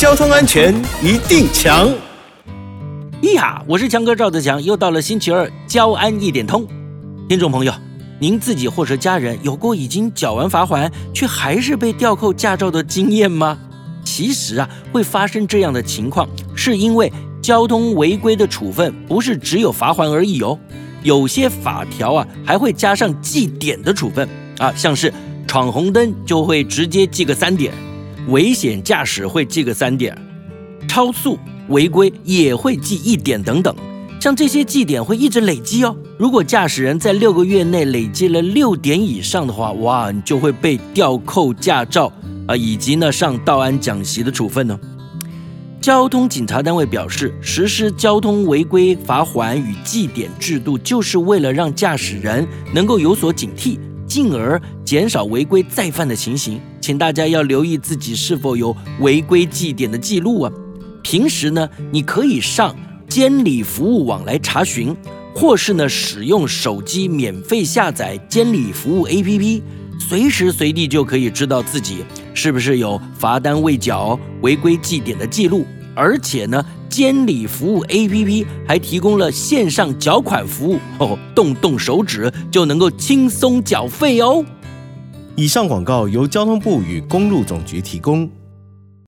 交通安全一定强。呀，我是强哥赵德强，又到了星期二，交安一点通。听众朋友，您自己或者家人有过已经缴完罚款，却还是被吊扣驾照的经验吗？其实啊，会发生这样的情况，是因为交通违规的处分不是只有罚款而已哦，有些法条啊还会加上记点的处分啊，像是闯红灯就会直接记个三点，危险驾驶会记个三点，超速违规也会记一点等等。像这些记点会一直累积哦。如果驾驶人在六个月内累积了六点以上的话，哇，你就会被吊扣驾照啊，以及呢上道安讲习的处分呢。交通警察单位表示，实施交通违规罚款与记点制度，就是为了让驾驶人能够有所警惕，进而减少违规再犯的情形。请大家要留意自己是否有违规记点的记录啊。平时呢，你可以上。监理服务网来查询，或是呢使用手机免费下载监理服务 APP，随时随地就可以知道自己是不是有罚单未缴、违规记点的记录。而且呢，监理服务 APP 还提供了线上缴款服务，哦，动动手指就能够轻松缴费哦。以上广告由交通部与公路总局提供。